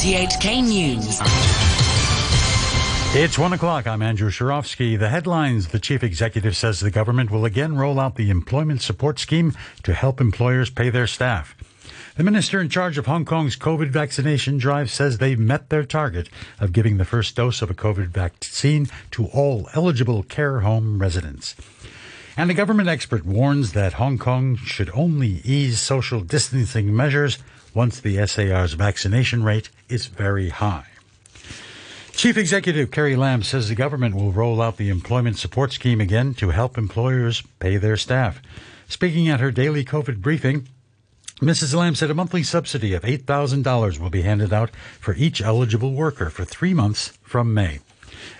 RTHK News. It's one o'clock. I'm Andrew Shirovsky. The headlines The chief executive says the government will again roll out the employment support scheme to help employers pay their staff. The minister in charge of Hong Kong's COVID vaccination drive says they've met their target of giving the first dose of a COVID vaccine to all eligible care home residents. And a government expert warns that Hong Kong should only ease social distancing measures once the SAR's vaccination rate is very high. Chief Executive Carrie Lam says the government will roll out the employment support scheme again to help employers pay their staff. Speaking at her daily COVID briefing, Mrs. Lam said a monthly subsidy of $8,000 will be handed out for each eligible worker for three months from May.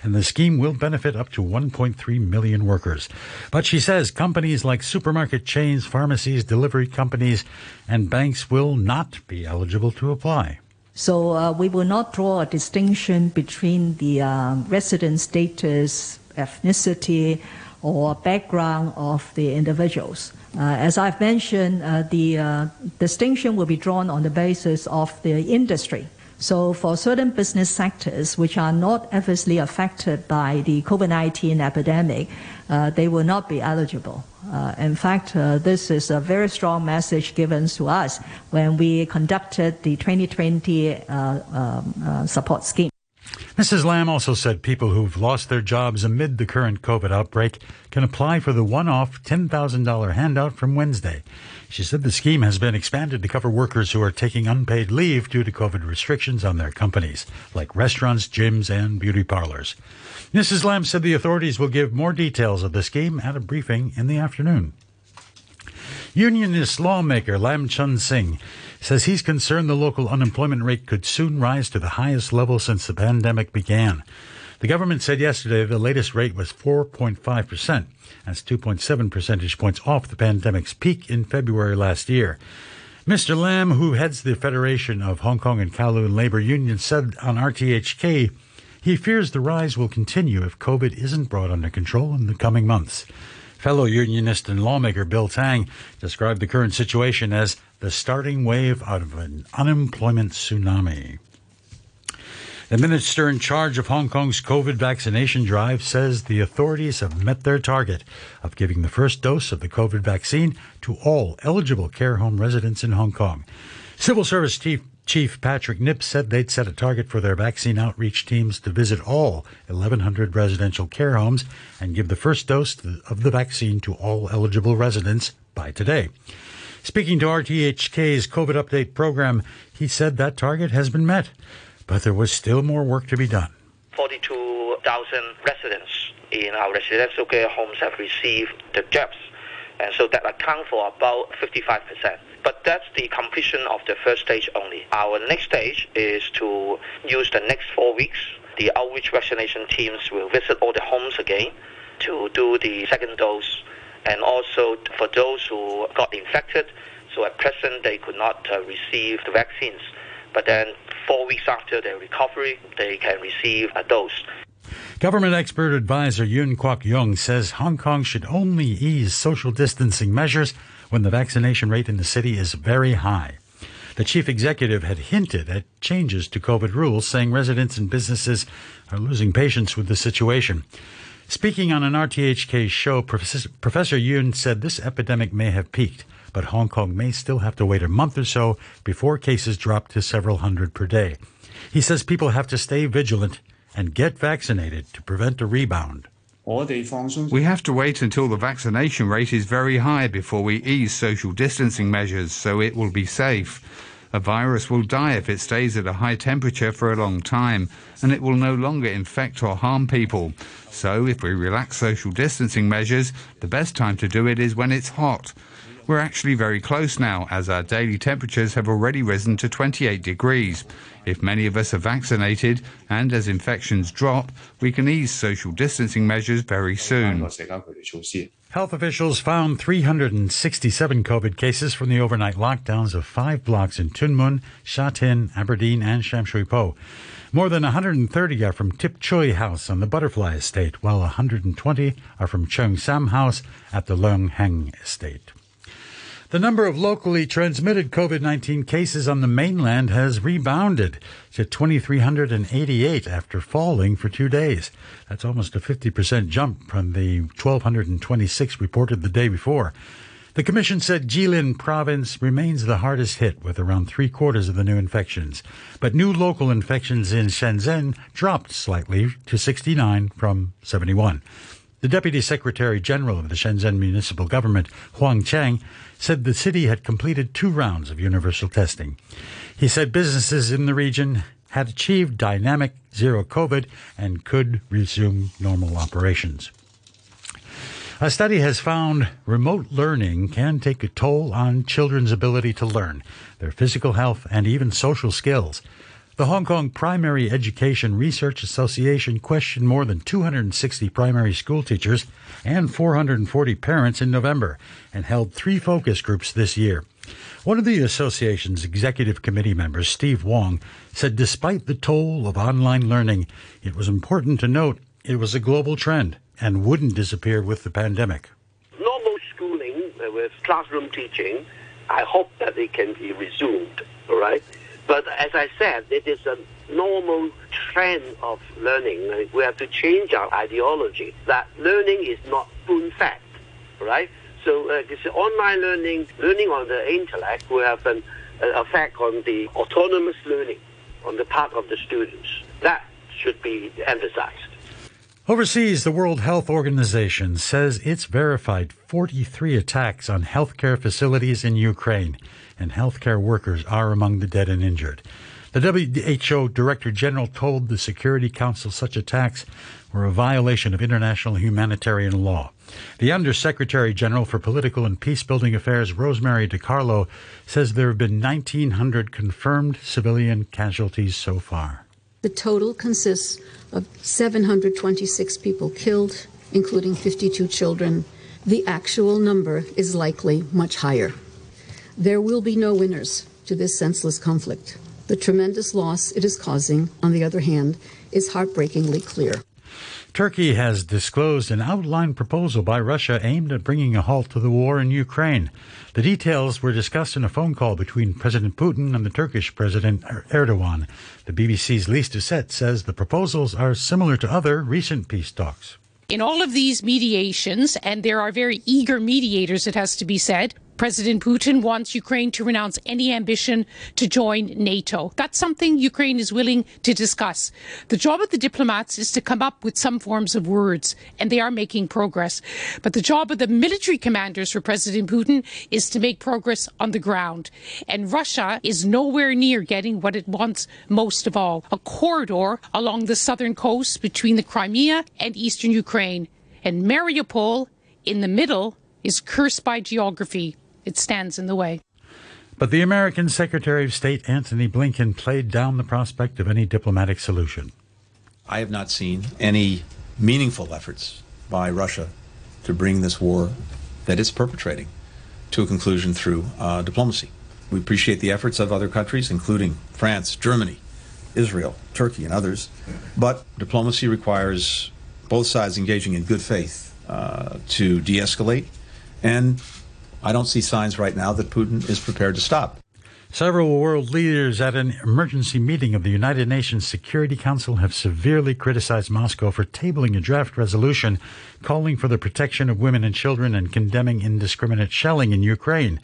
And the scheme will benefit up to 1.3 million workers. But she says companies like supermarket chains, pharmacies, delivery companies, and banks will not be eligible to apply. So uh, we will not draw a distinction between the uh, resident status, ethnicity, or background of the individuals. Uh, as I've mentioned, uh, the uh, distinction will be drawn on the basis of the industry. So for certain business sectors which are not adversely affected by the COVID-19 epidemic, uh, they will not be eligible. Uh, in fact, uh, this is a very strong message given to us when we conducted the 2020 um, support scheme. Mrs. Lam also said people who've lost their jobs amid the current COVID outbreak can apply for the one off $10,000 handout from Wednesday. She said the scheme has been expanded to cover workers who are taking unpaid leave due to COVID restrictions on their companies, like restaurants, gyms, and beauty parlors. Mrs. Lam said the authorities will give more details of the scheme at a briefing in the afternoon. Unionist lawmaker Lam Chun Sing says he's concerned the local unemployment rate could soon rise to the highest level since the pandemic began. The government said yesterday the latest rate was 4.5%. That's 2.7 percentage points off the pandemic's peak in February last year. Mr. Lam, who heads the Federation of Hong Kong and Kowloon Labor Unions, said on RTHK he fears the rise will continue if COVID isn't brought under control in the coming months. Fellow unionist and lawmaker Bill Tang described the current situation as the starting wave out of an unemployment tsunami. The minister in charge of Hong Kong's COVID vaccination drive says the authorities have met their target of giving the first dose of the COVID vaccine to all eligible care home residents in Hong Kong. Civil Service Chief Chief Patrick Nip said they'd set a target for their vaccine outreach teams to visit all 1,100 residential care homes and give the first dose of the vaccine to all eligible residents by today. Speaking to RTHK's COVID update program, he said that target has been met, but there was still more work to be done. 42,000 residents in our residential care homes have received the jabs, and so that accounts for about 55 percent. But that's the completion of the first stage only. Our next stage is to use the next four weeks. The outreach vaccination teams will visit all the homes again to do the second dose. And also for those who got infected, so at present they could not uh, receive the vaccines. But then four weeks after their recovery, they can receive a dose. Government expert advisor Yuen Kwok Yung says Hong Kong should only ease social distancing measures when the vaccination rate in the city is very high. The chief executive had hinted at changes to COVID rules, saying residents and businesses are losing patience with the situation. Speaking on an RTHK show, Professor, Yuen said this epidemic may have peaked, but Hong Kong may still have to wait a month or so before cases drop to several hundred per day. He says people have to stay vigilant and get vaccinated to prevent a rebound. We have to wait until the vaccination rate is very high before we ease social distancing measures so it will be safe. A virus will die if it stays at a high temperature for a long time, and it will no longer infect or harm people. So, if we relax social distancing measures, the best time to do it is when it's hot. We're actually very close now, as our daily temperatures have already risen to 28 degrees. If many of us are vaccinated and as infections drop, we can ease social distancing measures very soon. Health officials found 367 COVID cases from the overnight lockdowns of five blocks in Tuen Mun, Sha Tin, Aberdeen, and Sham Shui Po. More than 130 are from Tip Choi House on the Butterfly Estate, while 120 are from Cheung Sam House at the Leung Heng Estate. The number of locally transmitted COVID 19 cases on the mainland has rebounded to 2,388 after falling for two days. That's almost a 50% jump from the 1,226 reported the day before. The commission said Jilin province remains the hardest hit with around three quarters of the new infections. But new local infections in Shenzhen dropped slightly to 69 from 71. The Deputy Secretary General of the Shenzhen Municipal Government, Huang Chang, said the city had completed two rounds of universal testing. He said businesses in the region had achieved dynamic zero COVID and could resume normal operations. A study has found remote learning can take a toll on children's ability to learn, their physical health, and even social skills. The Hong Kong Primary Education Research Association questioned more than 260 primary school teachers and 440 parents in November and held three focus groups this year. One of the association's executive committee members, Steve Wong, said despite the toll of online learning, it was important to note it was a global trend and wouldn't disappear with the pandemic. Normal schooling with classroom teaching, I hope that it can be resumed, all right? But as I said, it is a normal trend of learning. We have to change our ideology that learning is not spoon fed, right? So uh, this online learning, learning on the intellect, will have an effect on the autonomous learning on the part of the students. That should be emphasized. Overseas, the World Health Organization says it's verified 43 attacks on healthcare facilities in Ukraine and healthcare workers are among the dead and injured. The WHO Director General told the Security Council such attacks were a violation of international humanitarian law. The Undersecretary General for Political and Peacebuilding Affairs, Rosemary DiCarlo, says there have been 1,900 confirmed civilian casualties so far. The total consists of 726 people killed, including 52 children. The actual number is likely much higher. There will be no winners to this senseless conflict. The tremendous loss it is causing, on the other hand, is heartbreakingly clear. Turkey has disclosed an outline proposal by Russia aimed at bringing a halt to the war in Ukraine. The details were discussed in a phone call between President Putin and the Turkish President er- Erdogan. The BBC's Lise Doucet says the proposals are similar to other recent peace talks. In all of these mediations, and there are very eager mediators, it has to be said, President Putin wants Ukraine to renounce any ambition to join NATO. That's something Ukraine is willing to discuss. The job of the diplomats is to come up with some forms of words, and they are making progress. But the job of the military commanders for President Putin is to make progress on the ground. And Russia is nowhere near getting what it wants most of all a corridor along the southern coast between the Crimea and eastern Ukraine. And Mariupol, in the middle, is cursed by geography it stands in the way. But the American Secretary of State Antony Blinken played down the prospect of any diplomatic solution. I have not seen any meaningful efforts by Russia to bring this war that it's perpetrating to a conclusion through uh, diplomacy. We appreciate the efforts of other countries, including France, Germany, Israel, Turkey, and others. But diplomacy requires both sides engaging in good faith uh, to de escalate and I don't see signs right now that Putin is prepared to stop. Several world leaders at an emergency meeting of the United Nations Security Council have severely criticized Moscow for tabling a draft resolution calling for the protection of women and children and condemning indiscriminate shelling in Ukraine.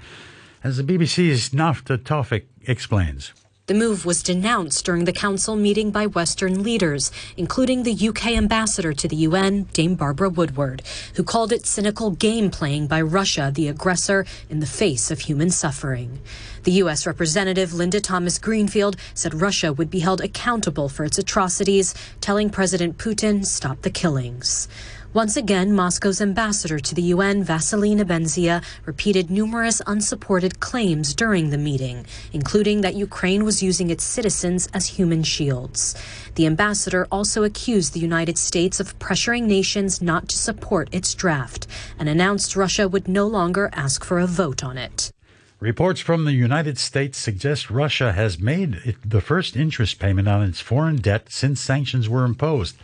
As the BBC's Nada Tawfik explains. The move was denounced during the council meeting by Western leaders, including the UK ambassador to the UN, Dame Barbara Woodward, who called it cynical game playing by Russia, the aggressor, in the face of human suffering. The U.S. Representative Linda Thomas Greenfield said Russia would be held accountable for its atrocities, telling President Putin, stop the killings. Once again, Moscow's ambassador to the UN, Vasily Nebenzia, repeated numerous unsupported claims during the meeting, including that Ukraine was using its citizens as human shields. The ambassador also accused the United States of pressuring nations not to support its draft and announced Russia would no longer ask for a vote on it. Reports from the United States suggest Russia has made the first interest payment on its foreign debt since sanctions were imposed.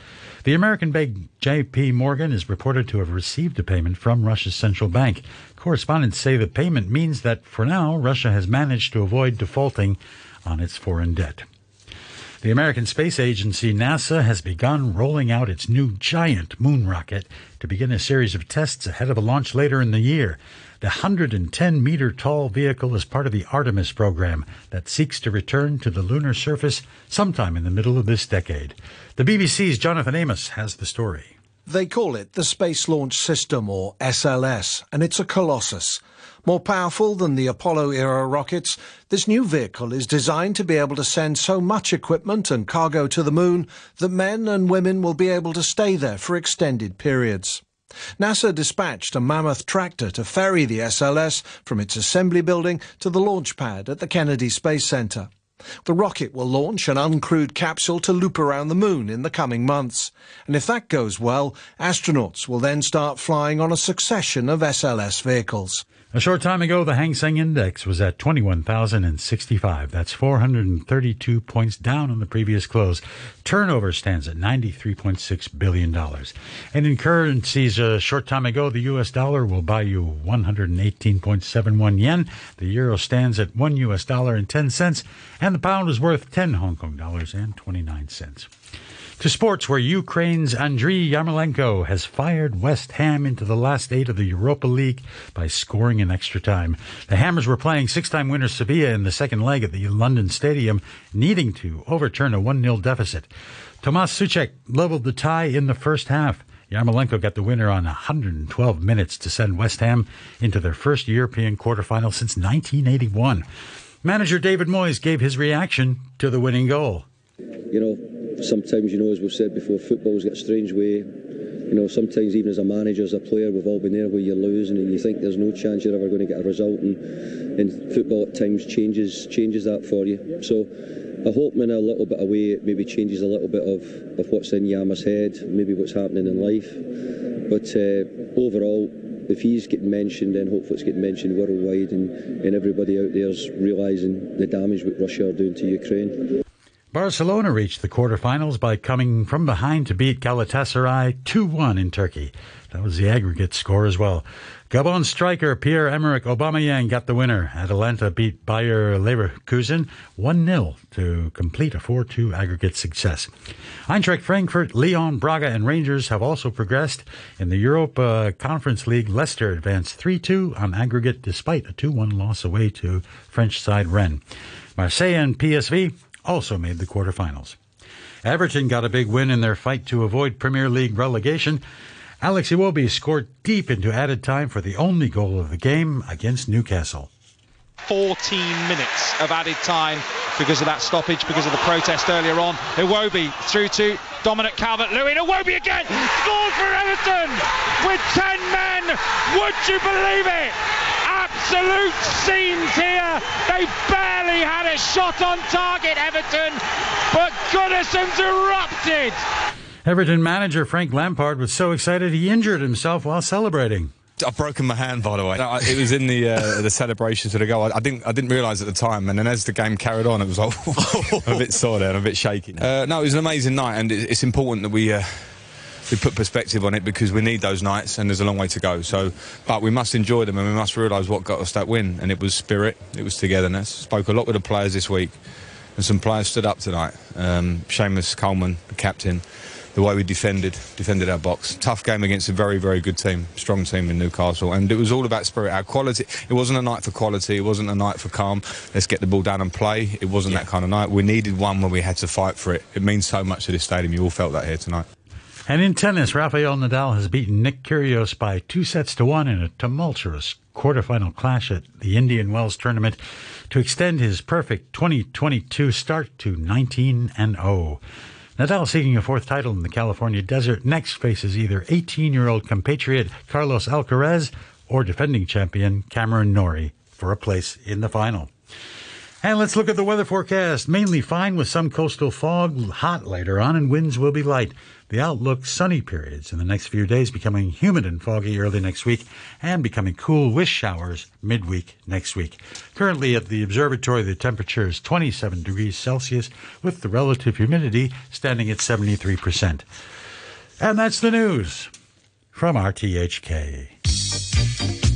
The American bank JP Morgan is reported to have received a payment from Russia's central bank. Correspondents say the payment means that for now Russia has managed to avoid defaulting on its foreign debt. The American Space Agency, NASA, has begun rolling out its new giant moon rocket to begin a series of tests ahead of a launch later in the year. The 110 meter tall vehicle is part of the Artemis program that seeks to return to the lunar surface sometime in the middle of this decade. The BBC's Jonathan Amos has the story. They call it the Space Launch System, or SLS, and it's a colossus. More powerful than the Apollo era rockets, this new vehicle is designed to be able to send so much equipment and cargo to the moon that men and women will be able to stay there for extended periods. NASA dispatched a mammoth tractor to ferry the SLS from its assembly building to the launch pad at the Kennedy Space Center. The rocket will launch an uncrewed capsule to loop around the moon in the coming months. And if that goes well, astronauts will then start flying on a succession of SLS vehicles. A short time ago, the Hang Seng Index was at 21,065. That's 432 points down on the previous close. Turnover stands at $93.6 billion. And in currencies, a short time ago, the U.S. dollar will buy you 118.71 yen. The euro stands at 1 U.S. dollar and 10 cents. And the pound is worth 10 Hong Kong dollars and 29 cents. To sports, where Ukraine's Andriy Yarmolenko has fired West Ham into the last eight of the Europa League by scoring in extra time. The Hammers were playing six-time winner Sevilla in the second leg at the London Stadium, needing to overturn a 1-0 deficit. Tomas Soucek leveled the tie in the first half. Yarmolenko got the winner on 112 minutes to send West Ham into their first European quarterfinal since 1981. Manager David Moyes gave his reaction to the winning goal. You know, sometimes, you know, as we've said before, football's got a strange way. You know, sometimes even as a manager, as a player, we've all been there where you're losing and you think there's no chance you're ever going to get a result, and, and football at times changes changes that for you. So I hope in a little bit of way it maybe changes a little bit of, of what's in Yama's head, maybe what's happening in life. But uh, overall, if he's getting mentioned, then hopefully it's getting mentioned worldwide, and, and everybody out there's realising the damage what Russia are doing to Ukraine. Barcelona reached the quarterfinals by coming from behind to beat Galatasaray 2-1 in Turkey. That was the aggregate score as well. Gabon striker Pierre-Emerick Aubameyang got the winner. Atalanta beat Bayer Leverkusen 1-0 to complete a 4-2 aggregate success. Eintracht Frankfurt, Lyon, Braga and Rangers have also progressed. In the Europa Conference League, Leicester advanced 3-2 on aggregate despite a 2-1 loss away to French side Rennes. Marseille and PSV also made the quarterfinals. Everton got a big win in their fight to avoid Premier League relegation. Alex Iwobi scored deep into added time for the only goal of the game against Newcastle. 14 minutes of added time because of that stoppage, because of the protest earlier on. Iwobi through to Dominic Calvert-Lewin. Iwobi again scores for Everton with 10 men. Would you believe it? Absolute scenes here. They barely had a shot on target, Everton, but Goodison's erupted. Everton manager Frank Lampard was so excited he injured himself while celebrating. I've broken my hand, by the way. It was in the uh, the celebrations for the goal. I didn't I didn't realise at the time, and then as the game carried on, it was like a bit sore there and a bit shaky. Uh, no, it was an amazing night, and it's important that we. Uh, we put perspective on it because we need those nights and there's a long way to go. So, but we must enjoy them and we must realise what got us that win. And it was spirit, it was togetherness. Spoke a lot with the players this week, and some players stood up tonight. Um, Seamus Coleman, the captain, the way we defended defended our box. Tough game against a very very good team, strong team in Newcastle, and it was all about spirit. Our quality. It wasn't a night for quality. It wasn't a night for calm. Let's get the ball down and play. It wasn't yeah. that kind of night. We needed one where we had to fight for it. It means so much to this stadium. You all felt that here tonight. And in tennis, Rafael Nadal has beaten Nick Kyrgios by two sets to one in a tumultuous quarterfinal clash at the Indian Wells tournament to extend his perfect 2022 start to 19 and 0. Nadal seeking a fourth title in the California desert next faces either 18-year-old compatriot Carlos Alcaraz or defending champion Cameron Norrie for a place in the final. And let's look at the weather forecast. Mainly fine with some coastal fog, hot later on, and winds will be light. The outlook sunny periods in the next few days, becoming humid and foggy early next week, and becoming cool with showers midweek next week. Currently at the observatory, the temperature is 27 degrees Celsius, with the relative humidity standing at 73%. And that's the news from RTHK.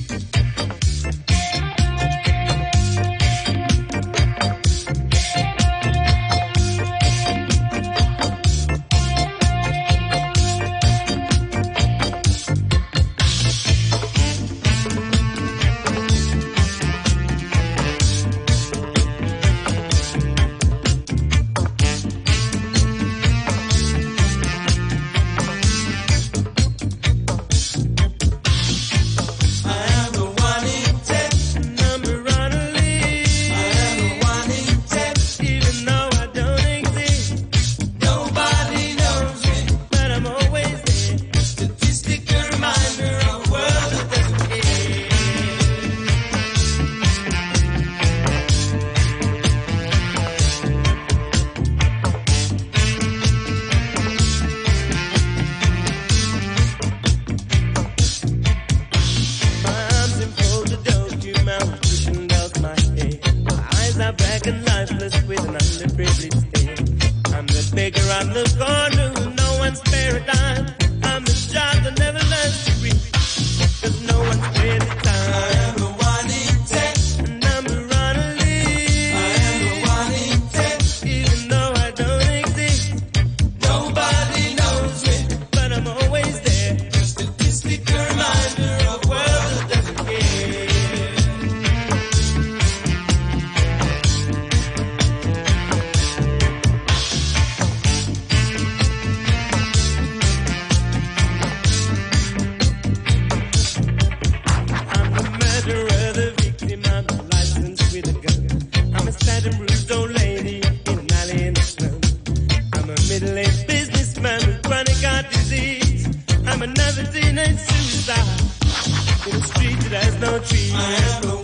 disease. I'm another teenage suicide. In a street that has no trees.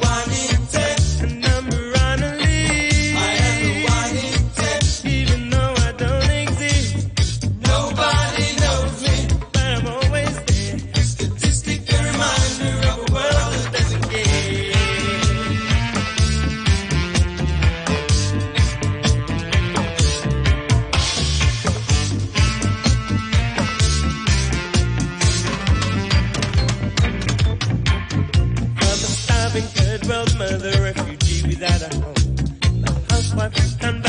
that I own. The housewife and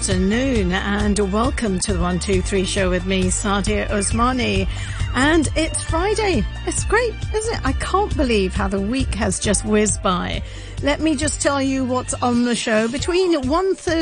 afternoon and welcome to the 123 show with me, Sadia Osmani. And it's Friday. It's great, isn't it? I can't believe how the week has just whizzed by. Let me just tell you what's on the show. Between 1.30